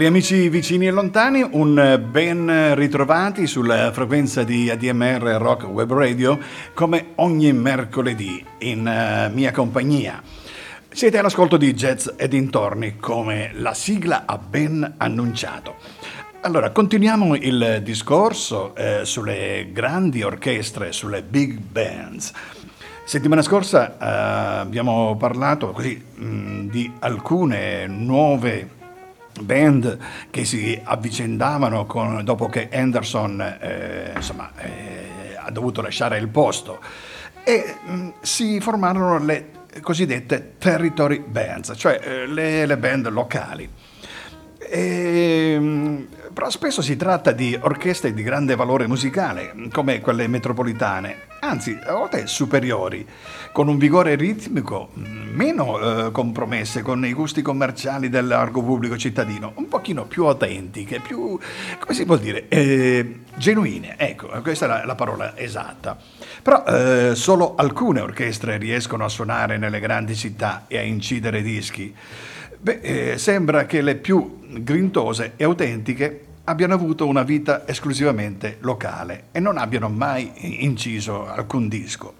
Cari amici vicini e lontani, un ben ritrovati sulla frequenza di ADMR Rock Web Radio come ogni mercoledì in uh, mia compagnia. Siete all'ascolto di Jazz e dintorni come la sigla ha ben annunciato. Allora, continuiamo il discorso eh, sulle grandi orchestre, sulle big bands. Settimana scorsa eh, abbiamo parlato così mh, di alcune nuove band che si avvicendavano con, dopo che Anderson eh, insomma, eh, ha dovuto lasciare il posto e mh, si formarono le cosiddette territory bands, cioè eh, le, le, band locali. E, però spesso si tratta di orchestre di grande valore musicale, come quelle metropolitane, anzi a volte superiori, con un vigore ritmico meno eh, compromesse con i gusti commerciali del largo pubblico cittadino, un pochino più autentiche, più, come si può dire, eh, genuine, ecco, questa è la, la parola esatta. Però eh, solo alcune orchestre riescono a suonare nelle grandi città e a incidere dischi. Beh, eh, sembra che le più grintose e autentiche abbiano avuto una vita esclusivamente locale e non abbiano mai inciso alcun disco.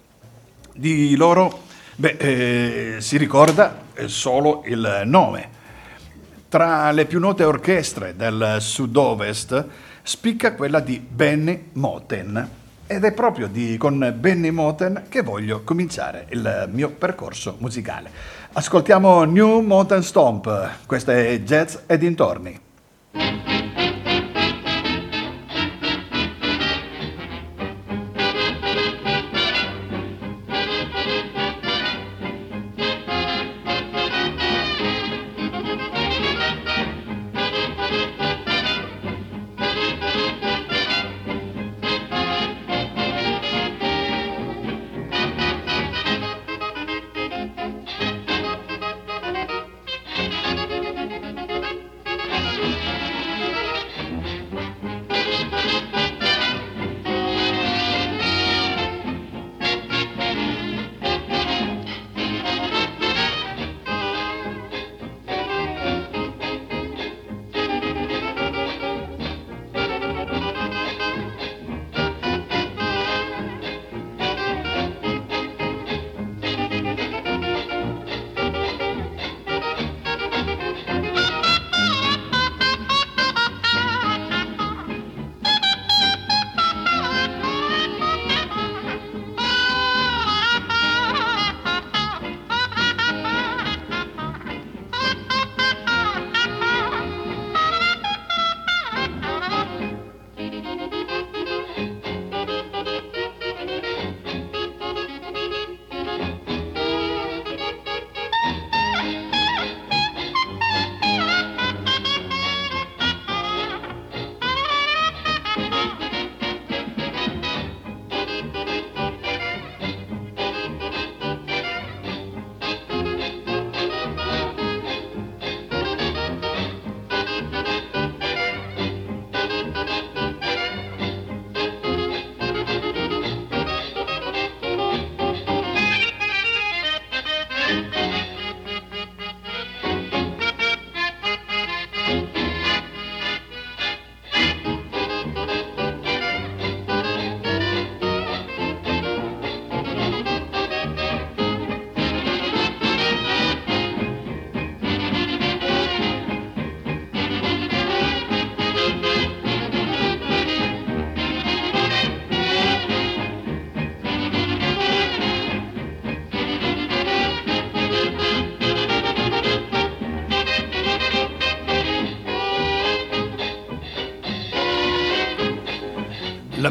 Di loro beh, eh, si ricorda solo il nome. Tra le più note orchestre del sud-ovest spicca quella di Benny Moten ed è proprio di, con Benny Moten che voglio cominciare il mio percorso musicale. Ascoltiamo New Mountain Stomp, questo è Jazz e dintorni.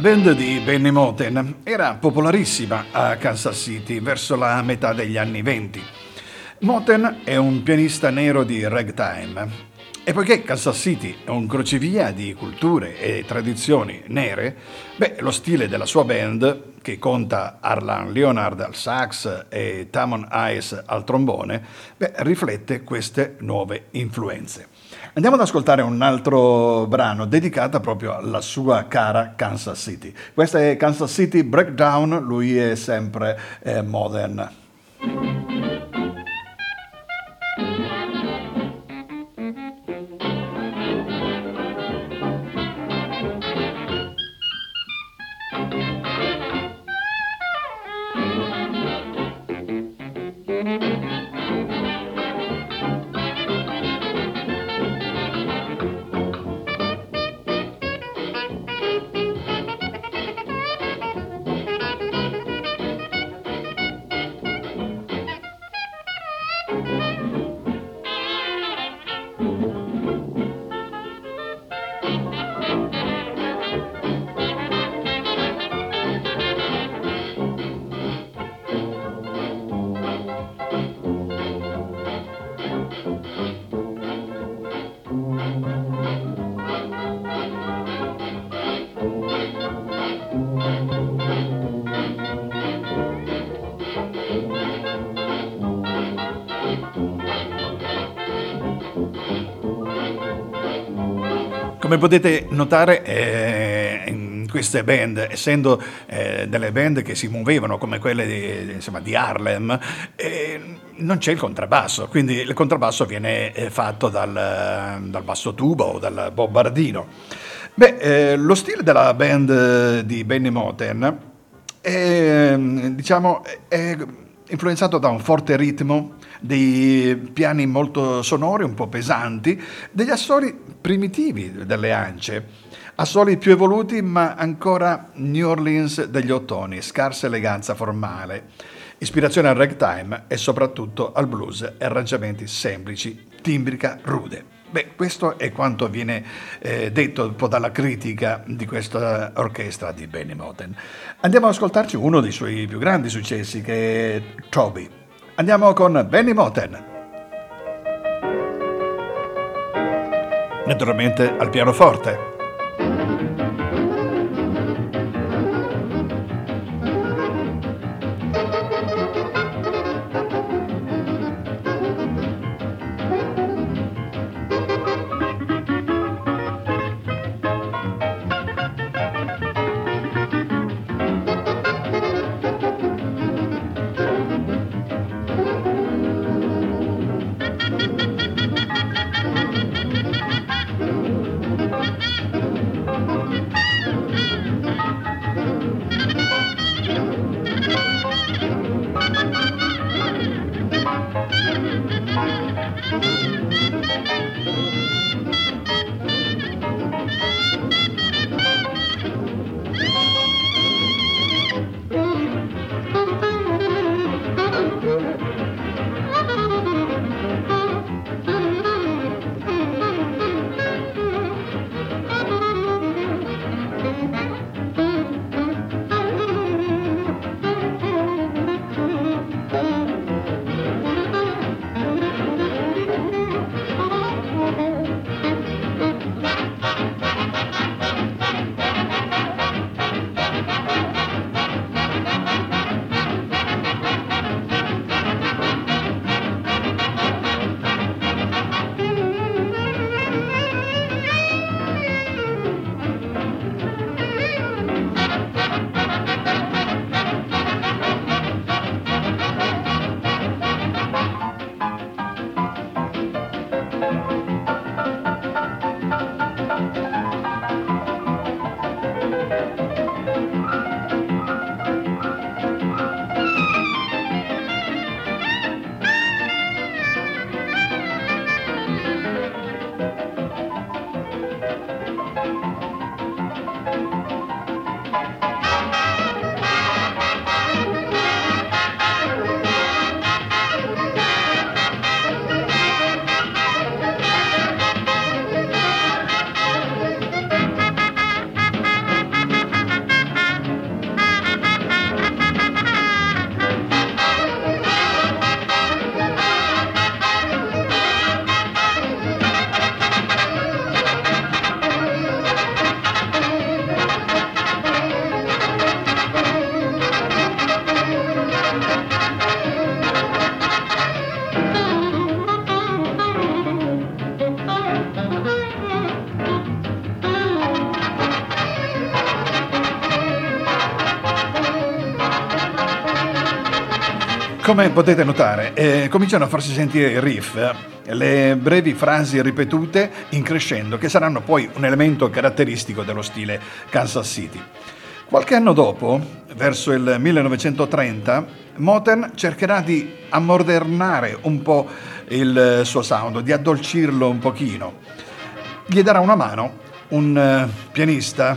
La band di Benny Moten era popolarissima a Kansas City verso la metà degli anni venti. Moten è un pianista nero di ragtime. E poiché Kansas City è un crocevia di culture e tradizioni nere, beh, lo stile della sua band, che conta Arlan Leonard al sax e Tamon Ice al trombone, beh, riflette queste nuove influenze. Andiamo ad ascoltare un altro brano dedicato proprio alla sua cara Kansas City. Questa è Kansas City Breakdown, lui è sempre eh, modern. Come potete notare, eh, queste band, essendo eh, delle band che si muovevano come quelle di, insomma, di Harlem, eh, non c'è il contrabbasso, quindi il contrabbasso viene eh, fatto dal, dal basso tubo o dal bombardino. Beh, eh, lo stile della band di Benny Moten è, diciamo, è influenzato da un forte ritmo, dei piani molto sonori, un po' pesanti, degli assoli primitivi delle ance, assoli più evoluti ma ancora New Orleans degli ottoni, scarsa eleganza formale, ispirazione al ragtime e soprattutto al blues arrangiamenti semplici, timbrica rude. Beh, questo è quanto viene eh, detto un po' dalla critica di questa orchestra di Benny Moten. Andiamo ad ascoltarci uno dei suoi più grandi successi, che è Toby. Andiamo con Benny Moten. Naturalmente al pianoforte. Come potete notare, eh, cominciano a farsi sentire i riff, eh, le brevi frasi ripetute in crescendo, che saranno poi un elemento caratteristico dello stile Kansas City. Qualche anno dopo, verso il 1930, Moten cercherà di ammodernare un po' il suo sound, di addolcirlo un pochino. Gli darà una mano un uh, pianista,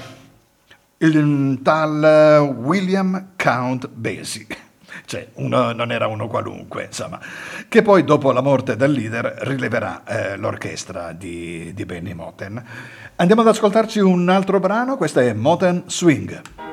il tal William Count Basie cioè uno, non era uno qualunque, insomma, che poi dopo la morte del leader rileverà eh, l'orchestra di, di Benny Moten. Andiamo ad ascoltarci un altro brano, questo è Moten Swing.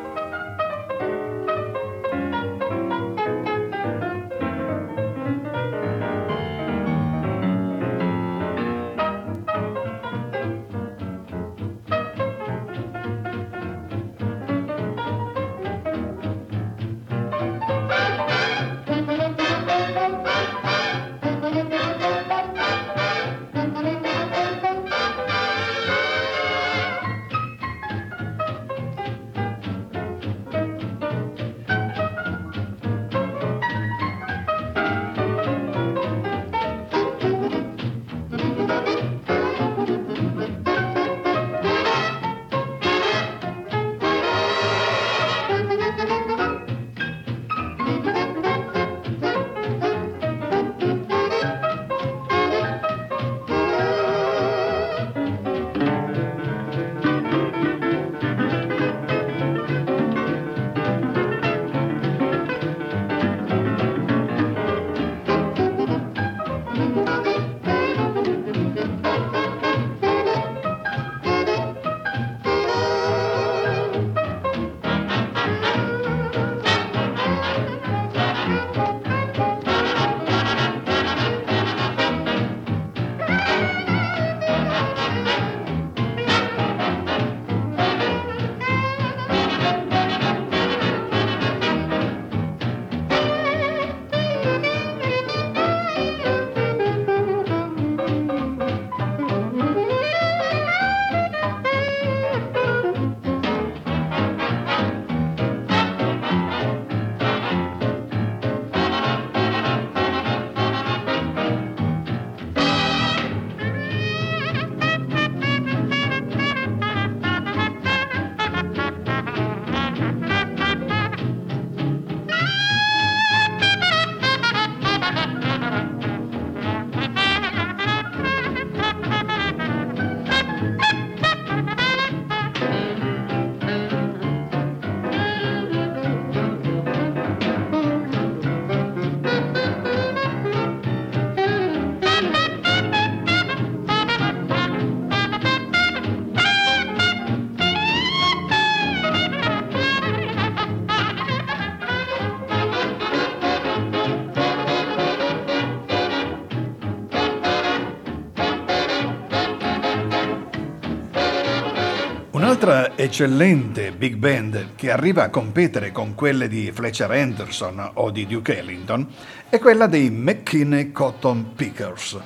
Eccellente big band che arriva a competere con quelle di Fletcher Anderson o di Duke Ellington è quella dei McKinney Cotton Pickers,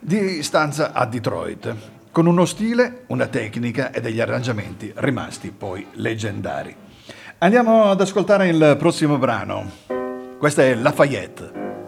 di stanza a Detroit, con uno stile, una tecnica e degli arrangiamenti rimasti poi leggendari. Andiamo ad ascoltare il prossimo brano. Questa è Lafayette.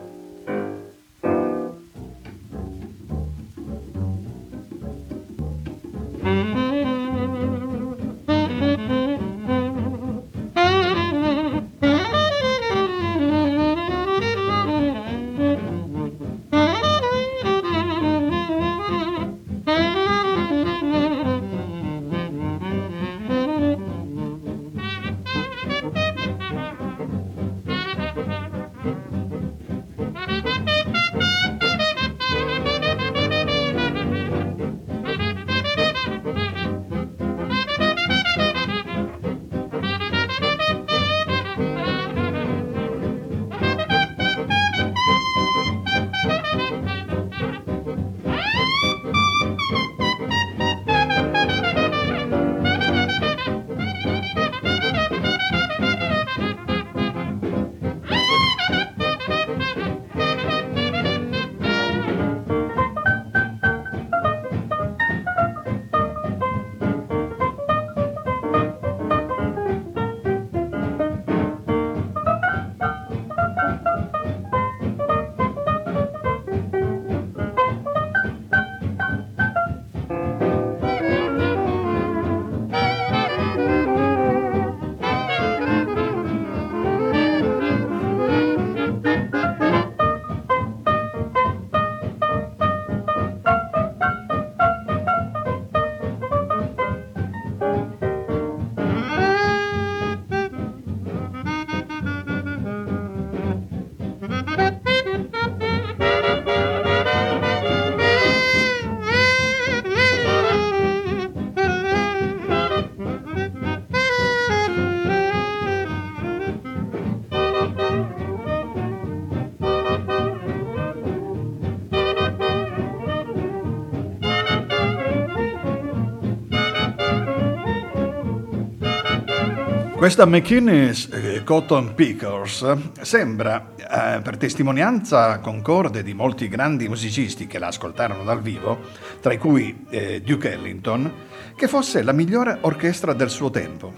Questa McKinney's eh, Cotton Pickers sembra, eh, per testimonianza concorde di molti grandi musicisti che la ascoltarono dal vivo, tra cui eh, Duke Ellington, che fosse la migliore orchestra del suo tempo.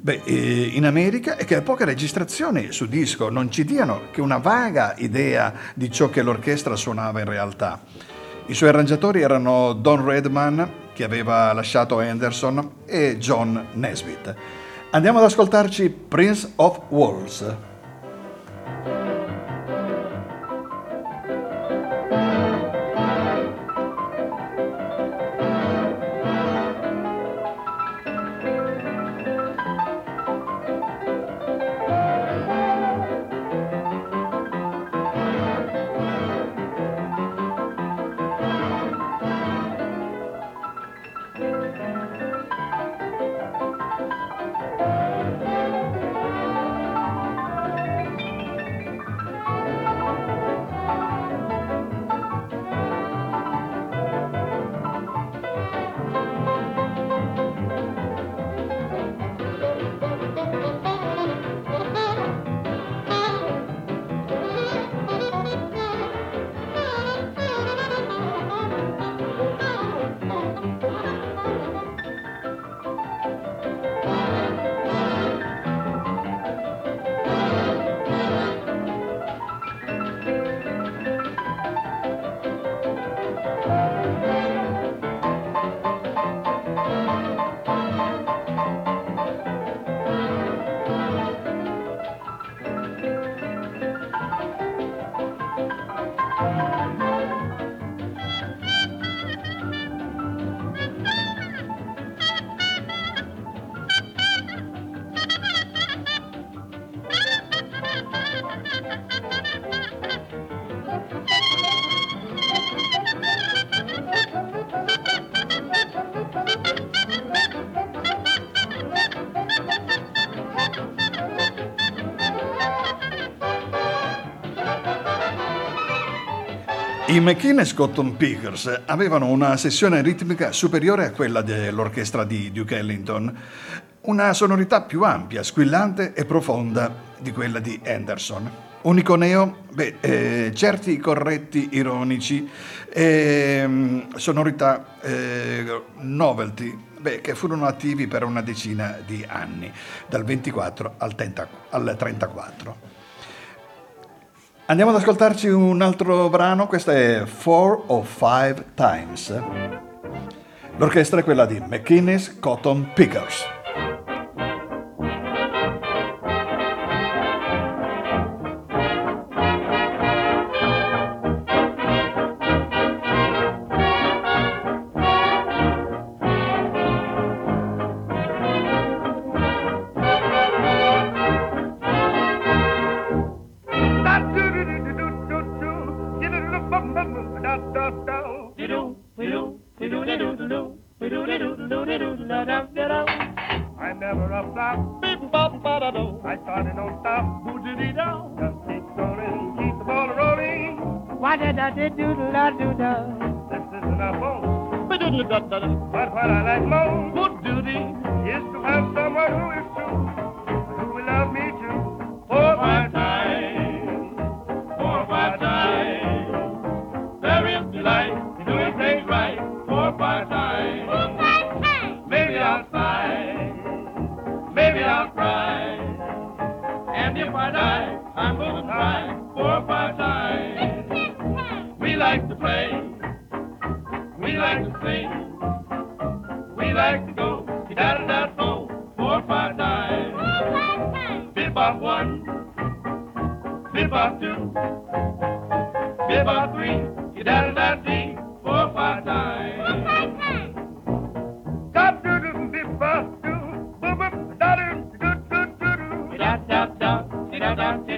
Beh, eh, in America è che poche registrazioni su disco non ci diano che una vaga idea di ciò che l'orchestra suonava in realtà. I suoi arrangiatori erano Don Redman, che aveva lasciato Anderson, e John Nesbitt. Andiamo ad ascoltarci Prince of Walls. I McKinney Cotton Pickers avevano una sessione ritmica superiore a quella dell'orchestra di Duke Ellington, una sonorità più ampia, squillante e profonda di quella di Anderson. Unico neo? Beh, eh, certi corretti ironici e mm, sonorità eh, novelty beh, che furono attivi per una decina di anni, dal 24 al, 30, al 34. Andiamo ad ascoltarci un altro brano, questo è Four or Five Times. L'orchestra è quella di McKinney's Cotton Pickers.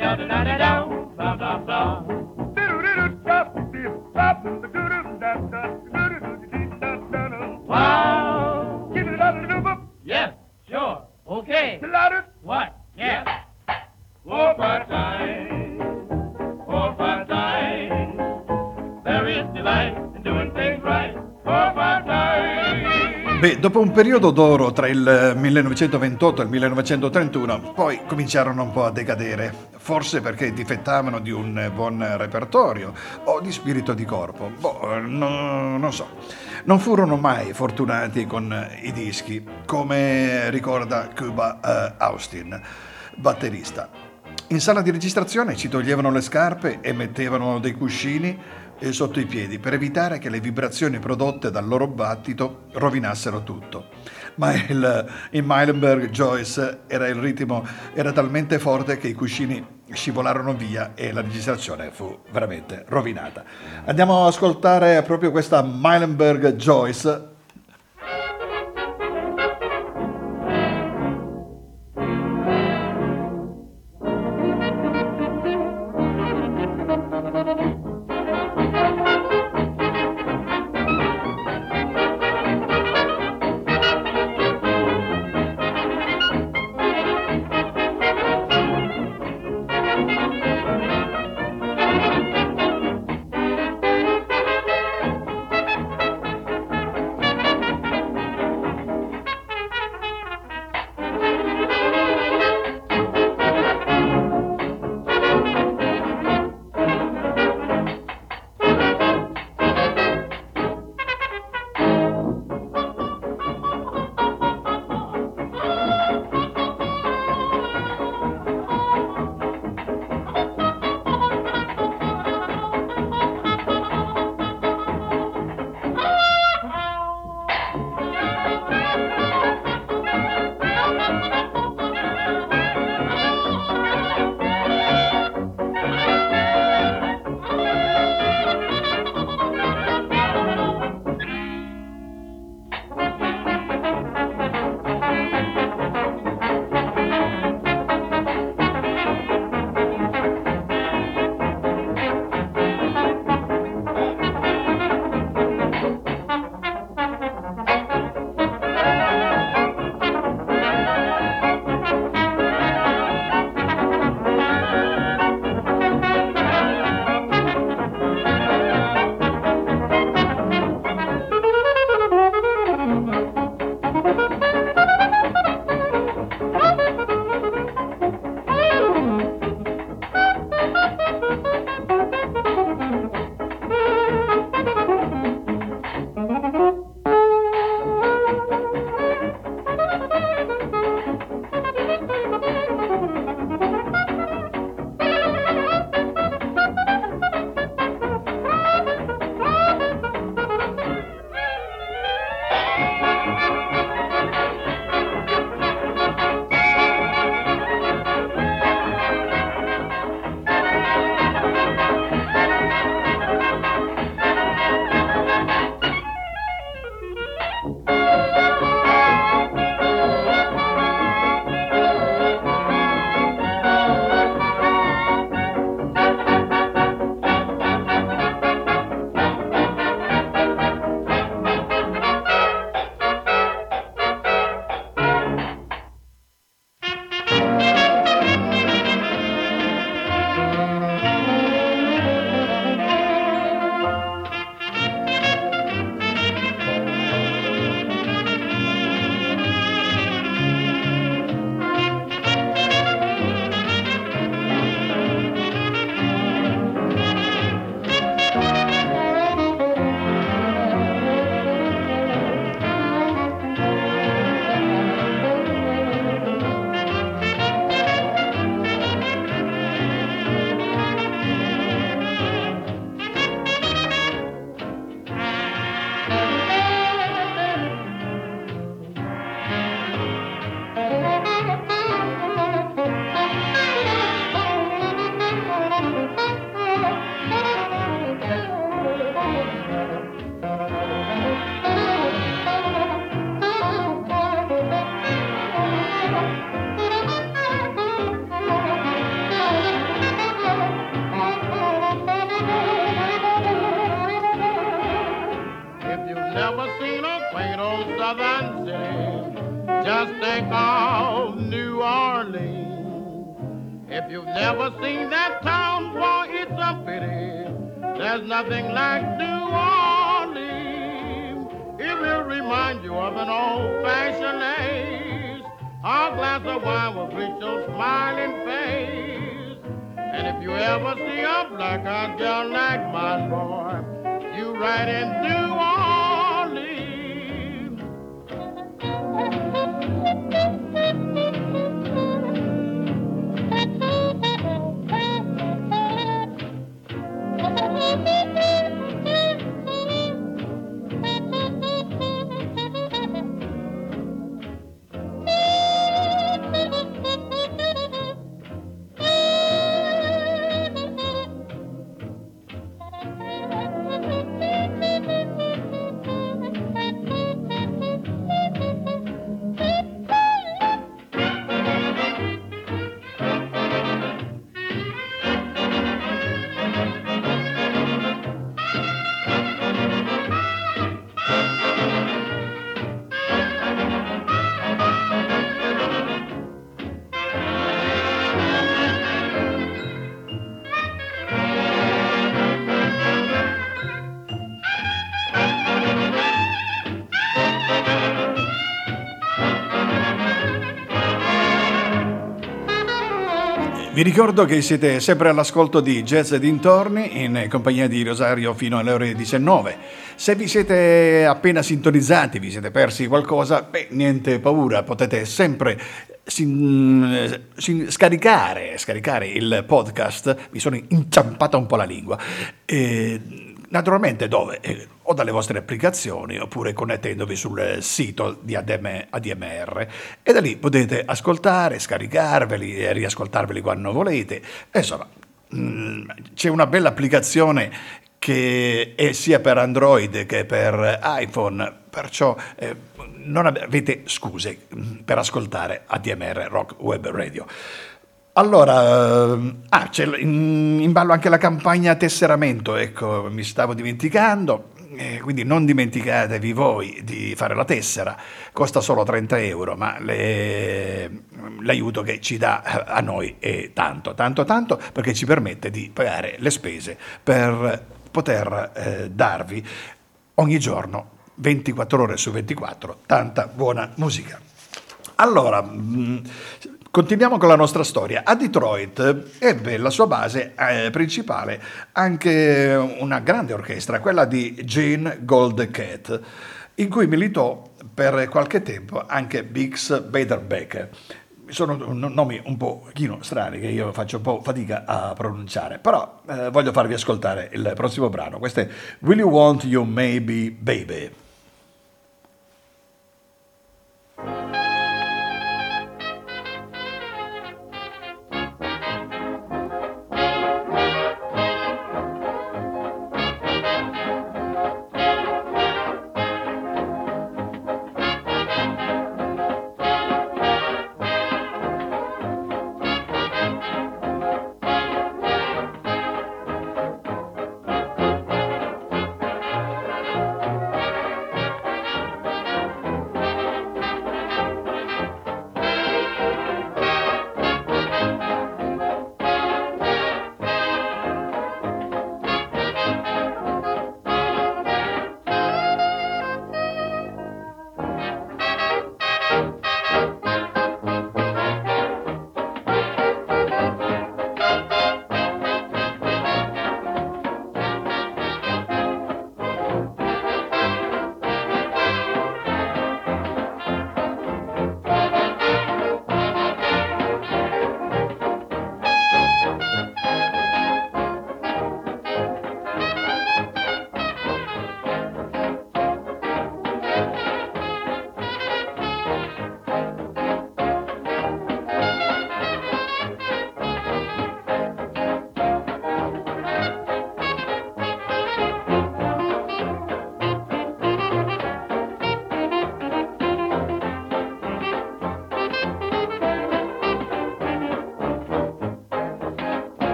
da da da time. Four time. There delight in doing things right. Beh, dopo un periodo d'oro tra il 1928 e il 1931, poi cominciarono un po' a decadere forse perché difettavano di un buon repertorio o di spirito di corpo. Boh, no, non so. Non furono mai fortunati con i dischi, come ricorda Cuba uh, Austin, batterista. In sala di registrazione ci toglievano le scarpe e mettevano dei cuscini sotto i piedi per evitare che le vibrazioni prodotte dal loro battito rovinassero tutto. Ma il, in Meilenberg Joyce era il ritmo era talmente forte che i cuscini scivolarono via e la registrazione fu veramente rovinata. Andiamo ad ascoltare proprio questa Meilenberg Joyce you ride ricordo che siete sempre all'ascolto di Jazz dintorni in compagnia di Rosario fino alle ore 19. Se vi siete appena sintonizzati, vi siete persi qualcosa, beh, niente paura, potete sempre sin, sin, scaricare, scaricare, il podcast. Mi sono inciampata un po' la lingua. E, naturalmente dove? Eh, o dalle vostre applicazioni oppure connettendovi sul sito di ADMR e da lì potete ascoltare, scaricarveli e riascoltarveli quando volete. Insomma, mm, c'è una bella applicazione che è sia per Android che per iPhone, perciò eh, non avete scuse mm, per ascoltare ADMR Rock Web Radio. Allora, ah, c'è in, in ballo anche la campagna tesseramento, ecco, mi stavo dimenticando. Eh, quindi non dimenticatevi voi di fare la tessera, costa solo 30 euro, ma le, l'aiuto che ci dà a noi è tanto, tanto, tanto, perché ci permette di pagare le spese per poter eh, darvi ogni giorno, 24 ore su 24, tanta buona musica. Allora, mh, Continuiamo con la nostra storia. A Detroit ebbe la sua base eh, principale anche una grande orchestra, quella di Gene Goldcat, in cui militò per qualche tempo anche Bix Beiderbecke. Sono nomi un po' strani che io faccio un po' fatica a pronunciare, però eh, voglio farvi ascoltare il prossimo brano. Questo è Will You Want You Maybe Baby?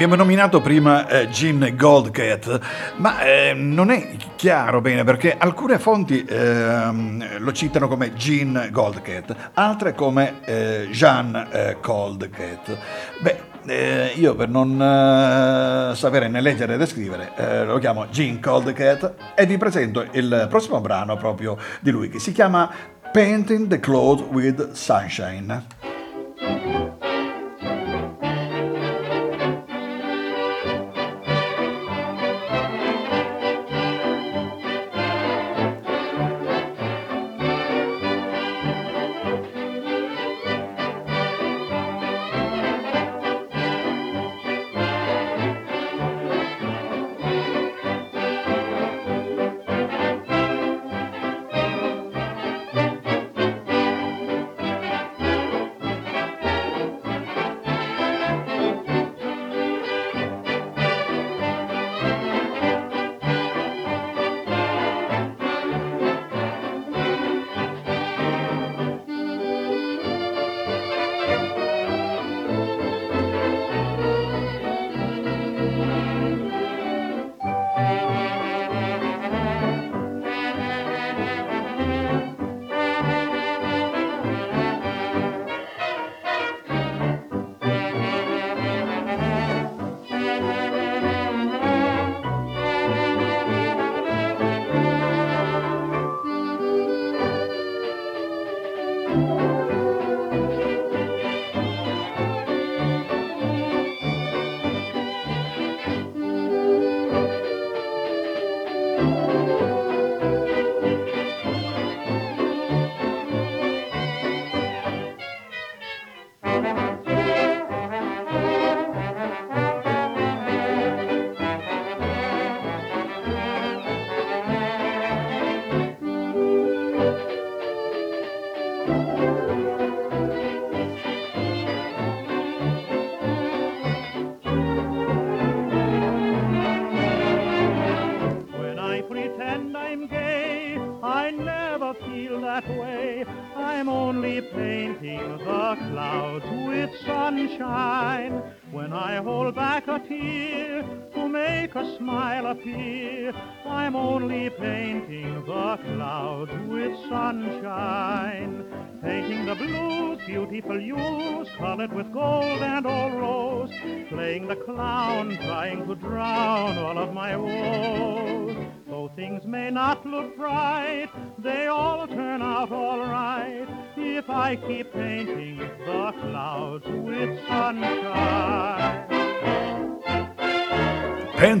Abbiamo nominato prima eh, Gene Goldcat, ma eh, non è chiaro bene perché alcune fonti eh, lo citano come Gene Goldcat, altre come eh, Jean eh, Goldcat. Beh, eh, io per non eh, sapere né leggere né scrivere eh, lo chiamo Gene Coldcat e vi presento il prossimo brano proprio di lui che si chiama Painting the Clothes with Sunshine.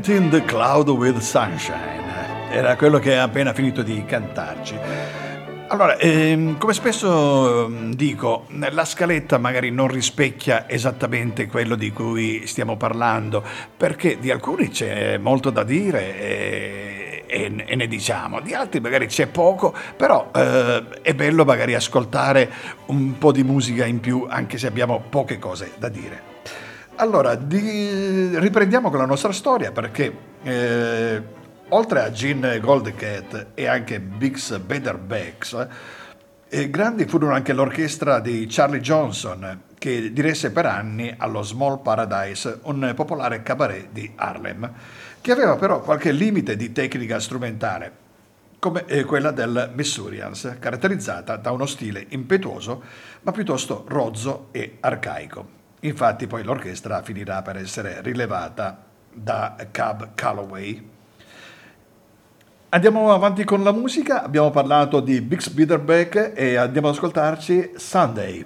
Painting the Cloud with Sunshine era quello che ha appena finito di cantarci. Allora, ehm, come spesso ehm, dico, la scaletta magari non rispecchia esattamente quello di cui stiamo parlando, perché di alcuni c'è molto da dire. E e, e ne diciamo, di altri magari c'è poco, però eh, è bello magari ascoltare un po' di musica in più anche se abbiamo poche cose da dire. Allora, di, riprendiamo con la nostra storia perché eh, oltre a Gene Goldcat e anche Bix Bederbecks, eh, grandi furono anche l'orchestra di Charlie Johnson che diresse per anni allo Small Paradise, un popolare cabaret di Harlem che aveva però qualche limite di tecnica strumentale, come quella del Missourians, caratterizzata da uno stile impetuoso ma piuttosto rozzo e arcaico. Infatti poi l'orchestra finirà per essere rilevata da Cab Calloway. Andiamo avanti con la musica, abbiamo parlato di Bix Biederbeck e andiamo ad ascoltarci Sunday.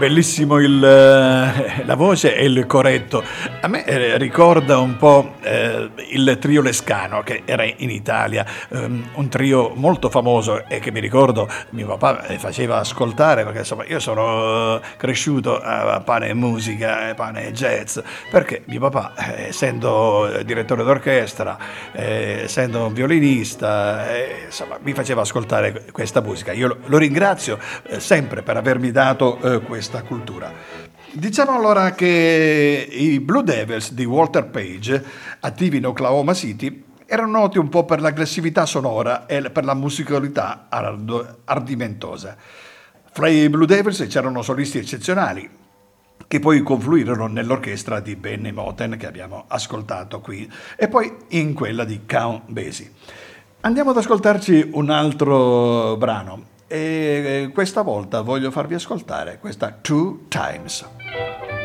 Bellissimo il, eh, la voce e il corretto. A me eh, ricorda un po' il trio Lescano che era in Italia, um, un trio molto famoso e che mi ricordo mio papà faceva ascoltare perché insomma io sono eh, cresciuto a pane e musica, pane e jazz, perché mio papà eh, essendo direttore d'orchestra, eh, essendo un violinista, insomma mi faceva ascoltare questa musica. Io lo, ringrazio sempre per avermi dato questa cultura. Diciamo allora che i Blue Devils di Walter Page, attivi in Oklahoma City, erano noti un po' per l'aggressività sonora e per la musicalità ardimentosa. Fra i Blue Devils c'erano solisti eccezionali, che poi confluirono nell'orchestra di Benny Moten che abbiamo ascoltato qui e poi in quella di Count Basie. Andiamo ad ascoltarci un altro brano e questa volta voglio farvi ascoltare questa Two Times.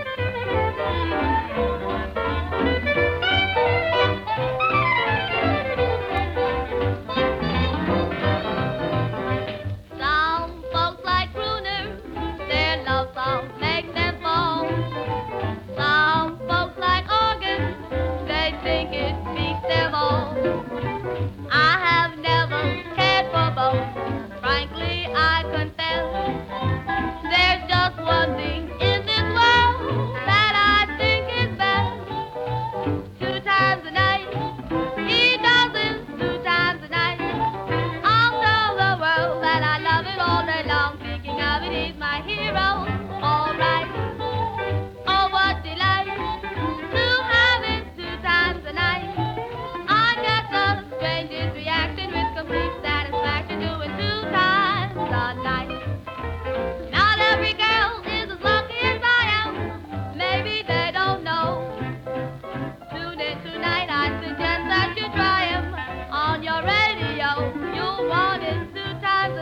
Sunday.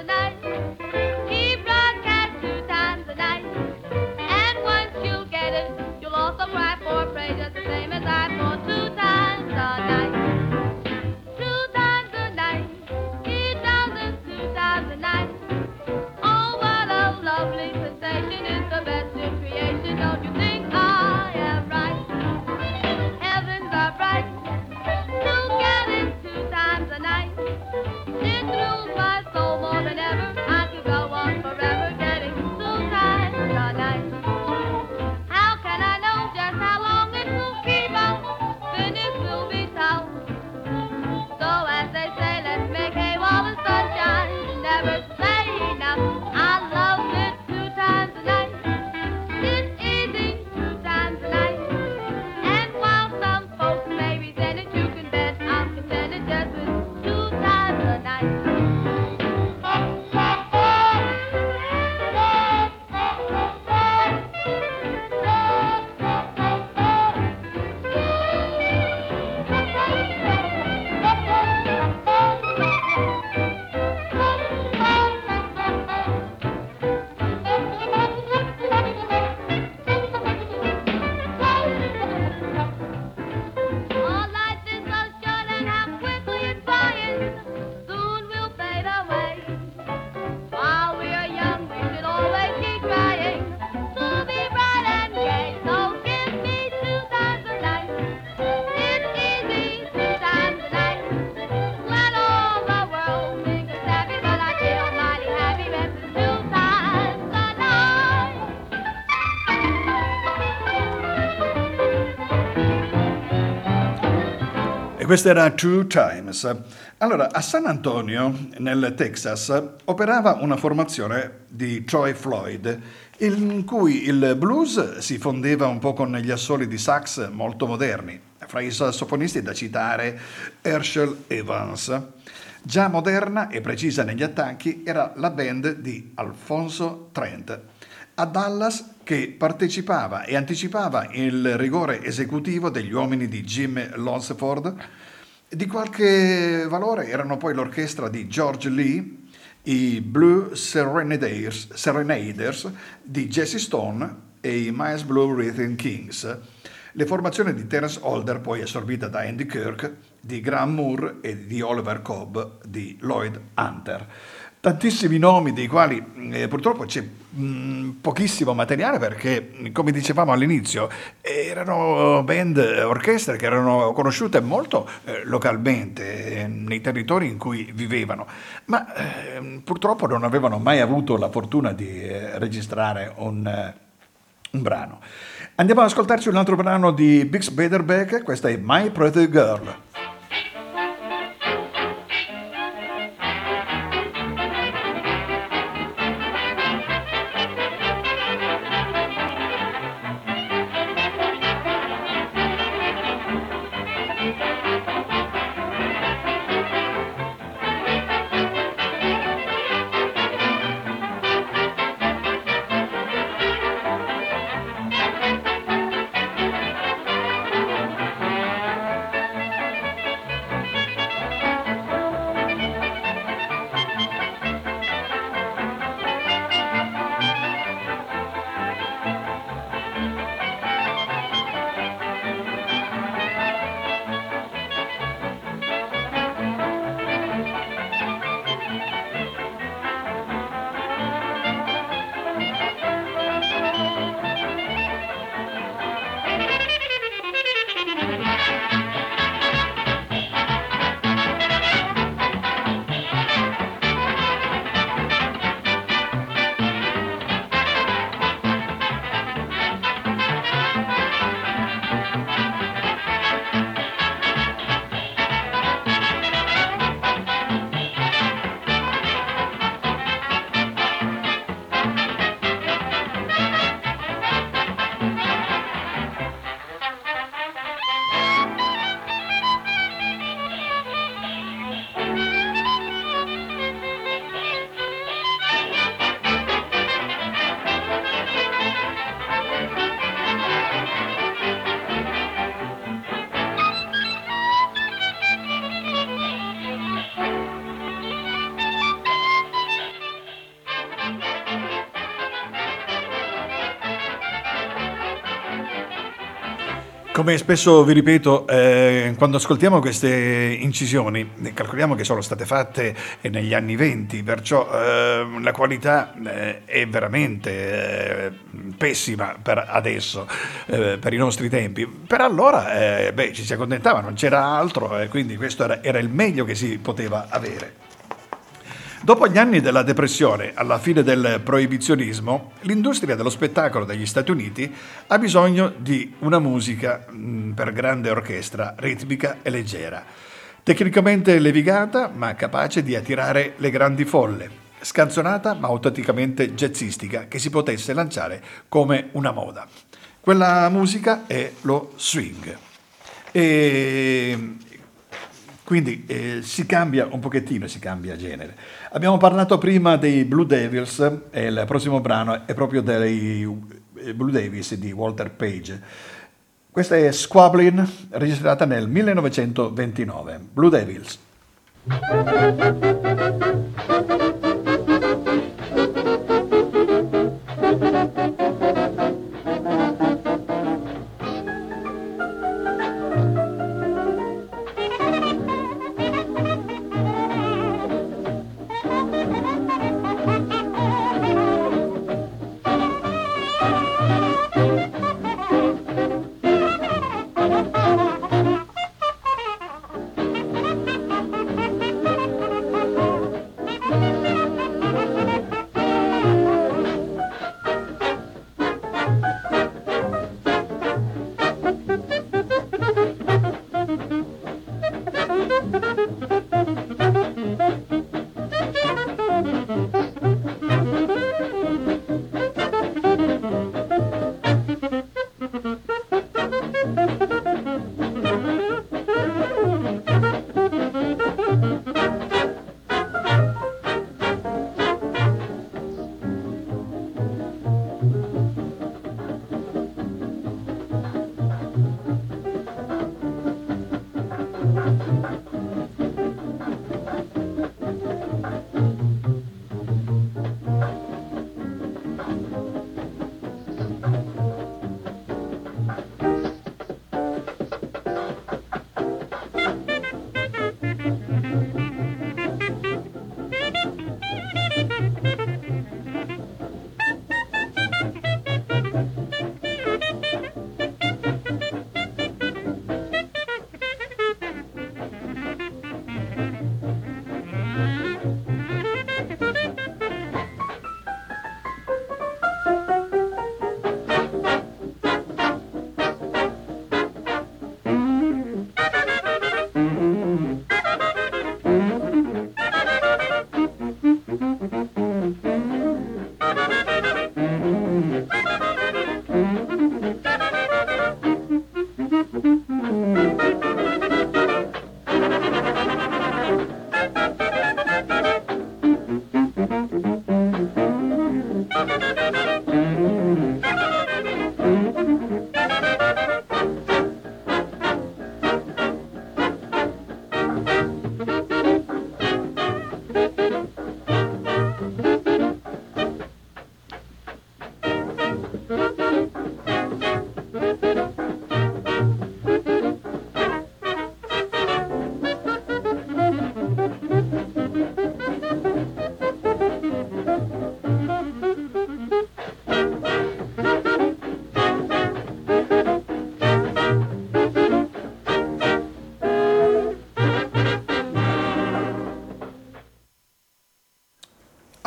right for praise just the same as I thought too. Questa era Two Times. Allora, a San Antonio, nel Texas, operava una formazione di Troy Floyd, in cui il blues si fondeva un po' con gli assoli di sax molto moderni. Fra i sassofonisti da citare Herschel Evans. Già moderna e precisa negli attacchi era la band di Alfonso Trent. A Dallas che partecipava e anticipava il rigore esecutivo degli uomini di Jim Lonsford, di qualche valore erano poi l'orchestra di George Lee, i Blue Serenaders, Serenaders di Jesse Stone e i Miles Blue Rhythm Kings. Le formazioni di Terence Holder, poi assorbita da Andy Kirk, di Graham Moore e di Oliver Cobb di Lloyd Hunter. tantissimi nomi dei quali eh, purtroppo c'è mh, pochissimo materiale perché, come dicevamo all'inizio, erano band, orchestre che erano conosciute molto eh, localmente eh, nei territori in cui vivevano, ma ehm, purtroppo non avevano mai avuto la fortuna di eh, registrare un, eh, un brano. Andiamo ad ascoltarci un altro brano di Bix Beiderbecke, questa è My Pretty Girl. Come spesso vi ripeto, eh, quando ascoltiamo queste incisioni, calcoliamo che sono state fatte negli anni 20, perciò eh, la qualità eh, è veramente eh, pessima per adesso, eh, per i nostri tempi. Per allora eh, beh, ci si accontentava, non c'era altro, quindi questo era, era il meglio che si poteva avere. Dopo gli anni della depressione, alla fine del proibizionismo, l'industria dello spettacolo degli Stati Uniti ha bisogno di una musica mm, per grande orchestra, ritmica e leggera, tecnicamente levigata ma capace di attirare le grandi folle, scanzonata ma autenticamente jazzistica che si potesse lanciare come una moda. Quella musica è lo swing. E quindi eh, si cambia un pochettino, si cambia genere. Abbiamo parlato prima dei Blue Devils e il prossimo brano è proprio dei eh, Blue Devils di Walter Page. Questa è Squablin, registrata nel 1929. Blue Devils.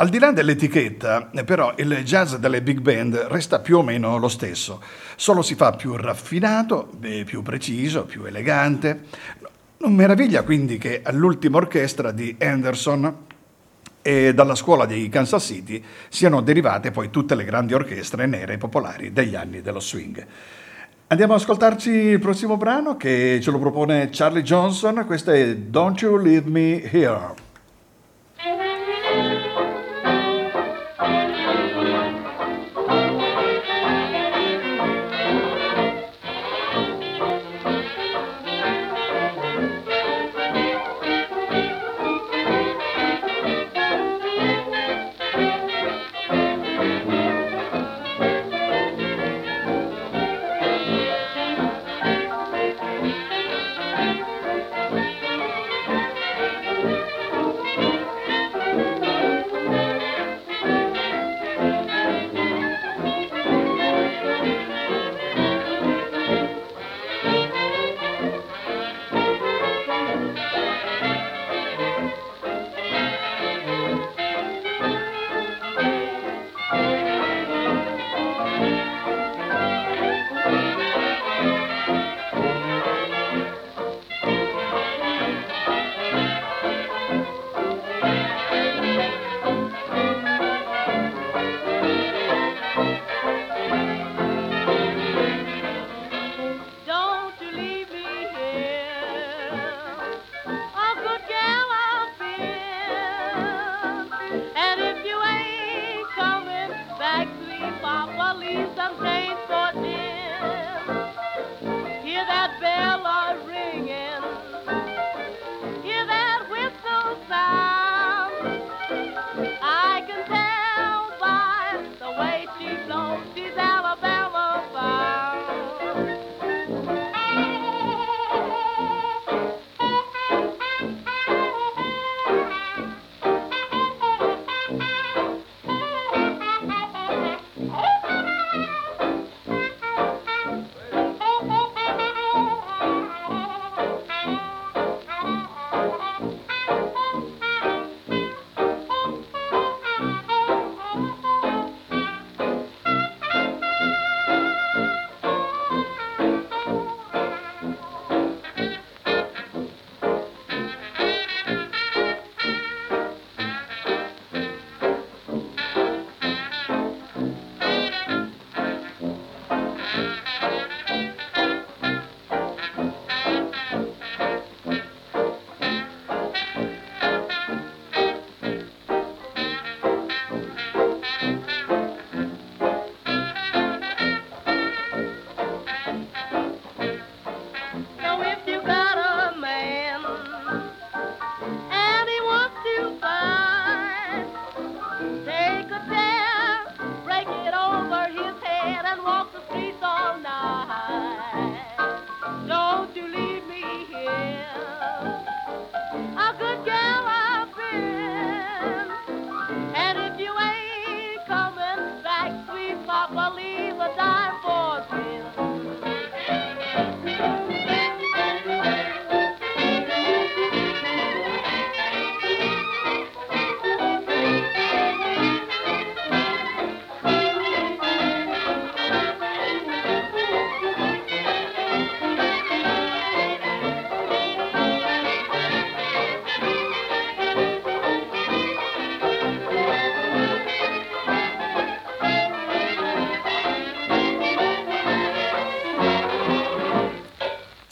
Al di là dell'etichetta, però, il jazz delle big band resta più o meno lo stesso, solo si fa più raffinato, più preciso, più elegante. Non meraviglia quindi che all'ultima orchestra di Anderson e dalla scuola di Kansas City siano derivate poi tutte le grandi orchestre nere popolari degli anni dello swing. Andiamo ad ascoltarci il prossimo brano che ce lo propone Charlie Johnson, questo è Don't You Leave Me Here.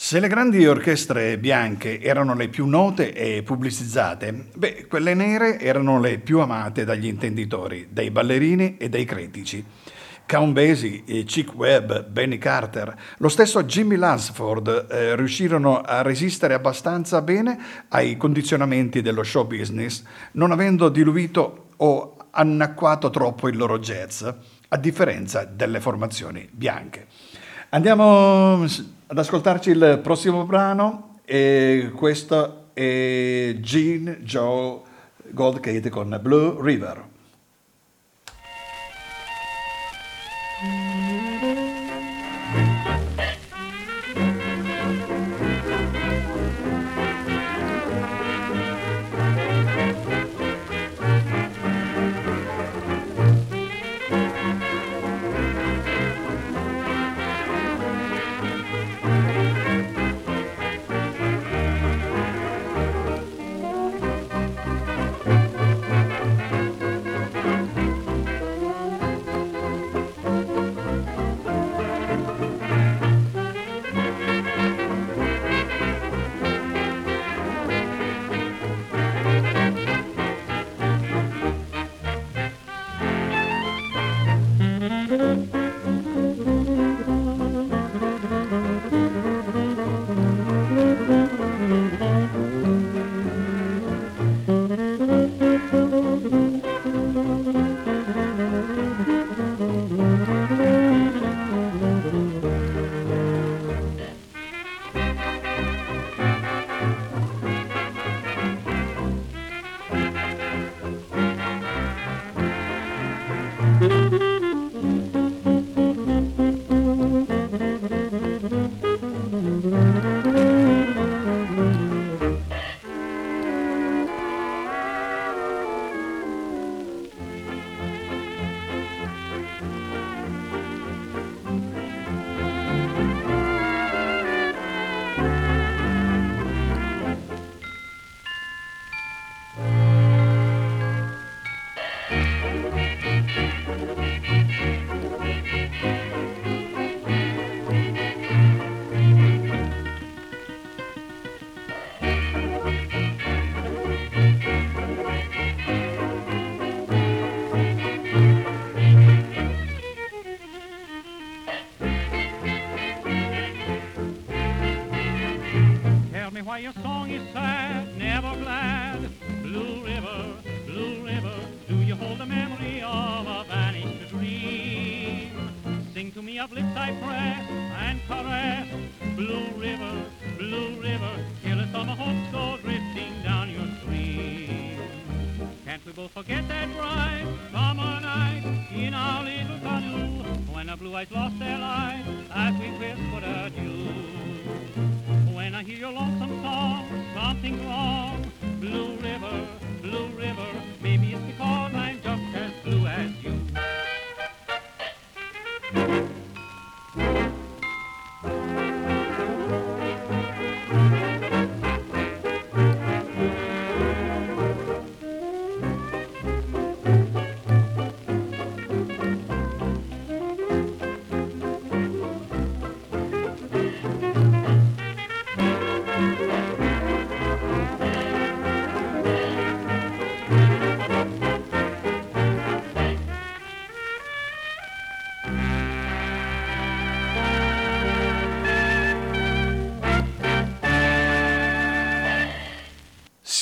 Se le grandi orchestre bianche erano le più note e pubblicizzate, beh, quelle nere erano le più amate dagli intenditori, dai ballerini e dai critici. Count Basie, Chick Webb, Benny Carter, lo stesso Jimmy Lansford eh, riuscirono a resistere abbastanza bene ai condizionamenti dello show business, non avendo diluito o annacquato troppo il loro jazz, a differenza delle formazioni bianche. Andiamo ad ascoltarci il prossimo brano e questo è Gene Joe Goldcate con Blue River.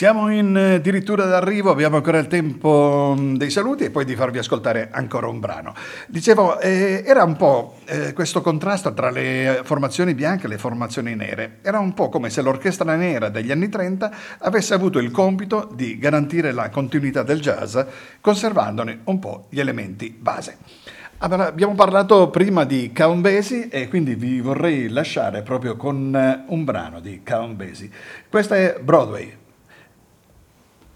Siamo in eh, addirittura d'arrivo, abbiamo ancora il tempo mm, dei saluti e poi di farvi ascoltare ancora un brano. Dicevo, eh, era un po' eh, questo contrasto tra le formazioni bianche e le formazioni nere. Era un po' come se l'orchestra nera degli anni 30 avesse avuto il compito di garantire la continuità del jazz, conservandone un po' gli elementi base. Allora, abbiamo parlato prima di Count Basie e quindi vi vorrei lasciare proprio con eh, un brano di Count Basie. Questa è Broadway.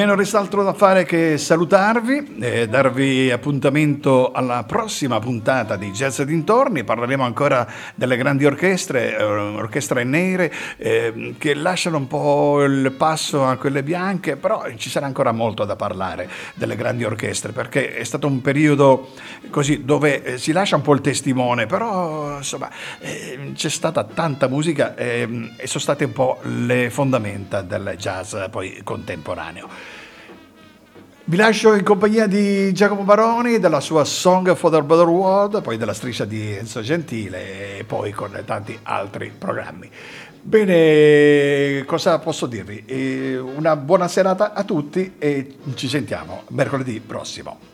me non resta altro da fare che salutarvi e darvi appuntamento alla prossima puntata di Jazz Dintorni. Parleremo ancora delle grandi orchestre, eh, orchestre nere, eh, che lasciano un po' il passo a quelle bianche, però ci sarà ancora molto da parlare delle grandi orchestre, perché è stato un periodo così dove eh, si lascia un po' il testimone, però insomma eh, c'è stata tanta musica ehm, e sono state un po' le fondamenta del jazz poi contemporaneo. Vi lascio in compagnia di Giacomo Baroni, della sua Song for the Better World, poi della striscia di Enzo Gentile e poi con tanti altri programmi. Bene, cosa posso dirvi? Eh, una buona serata a tutti e ci sentiamo mercoledì prossimo.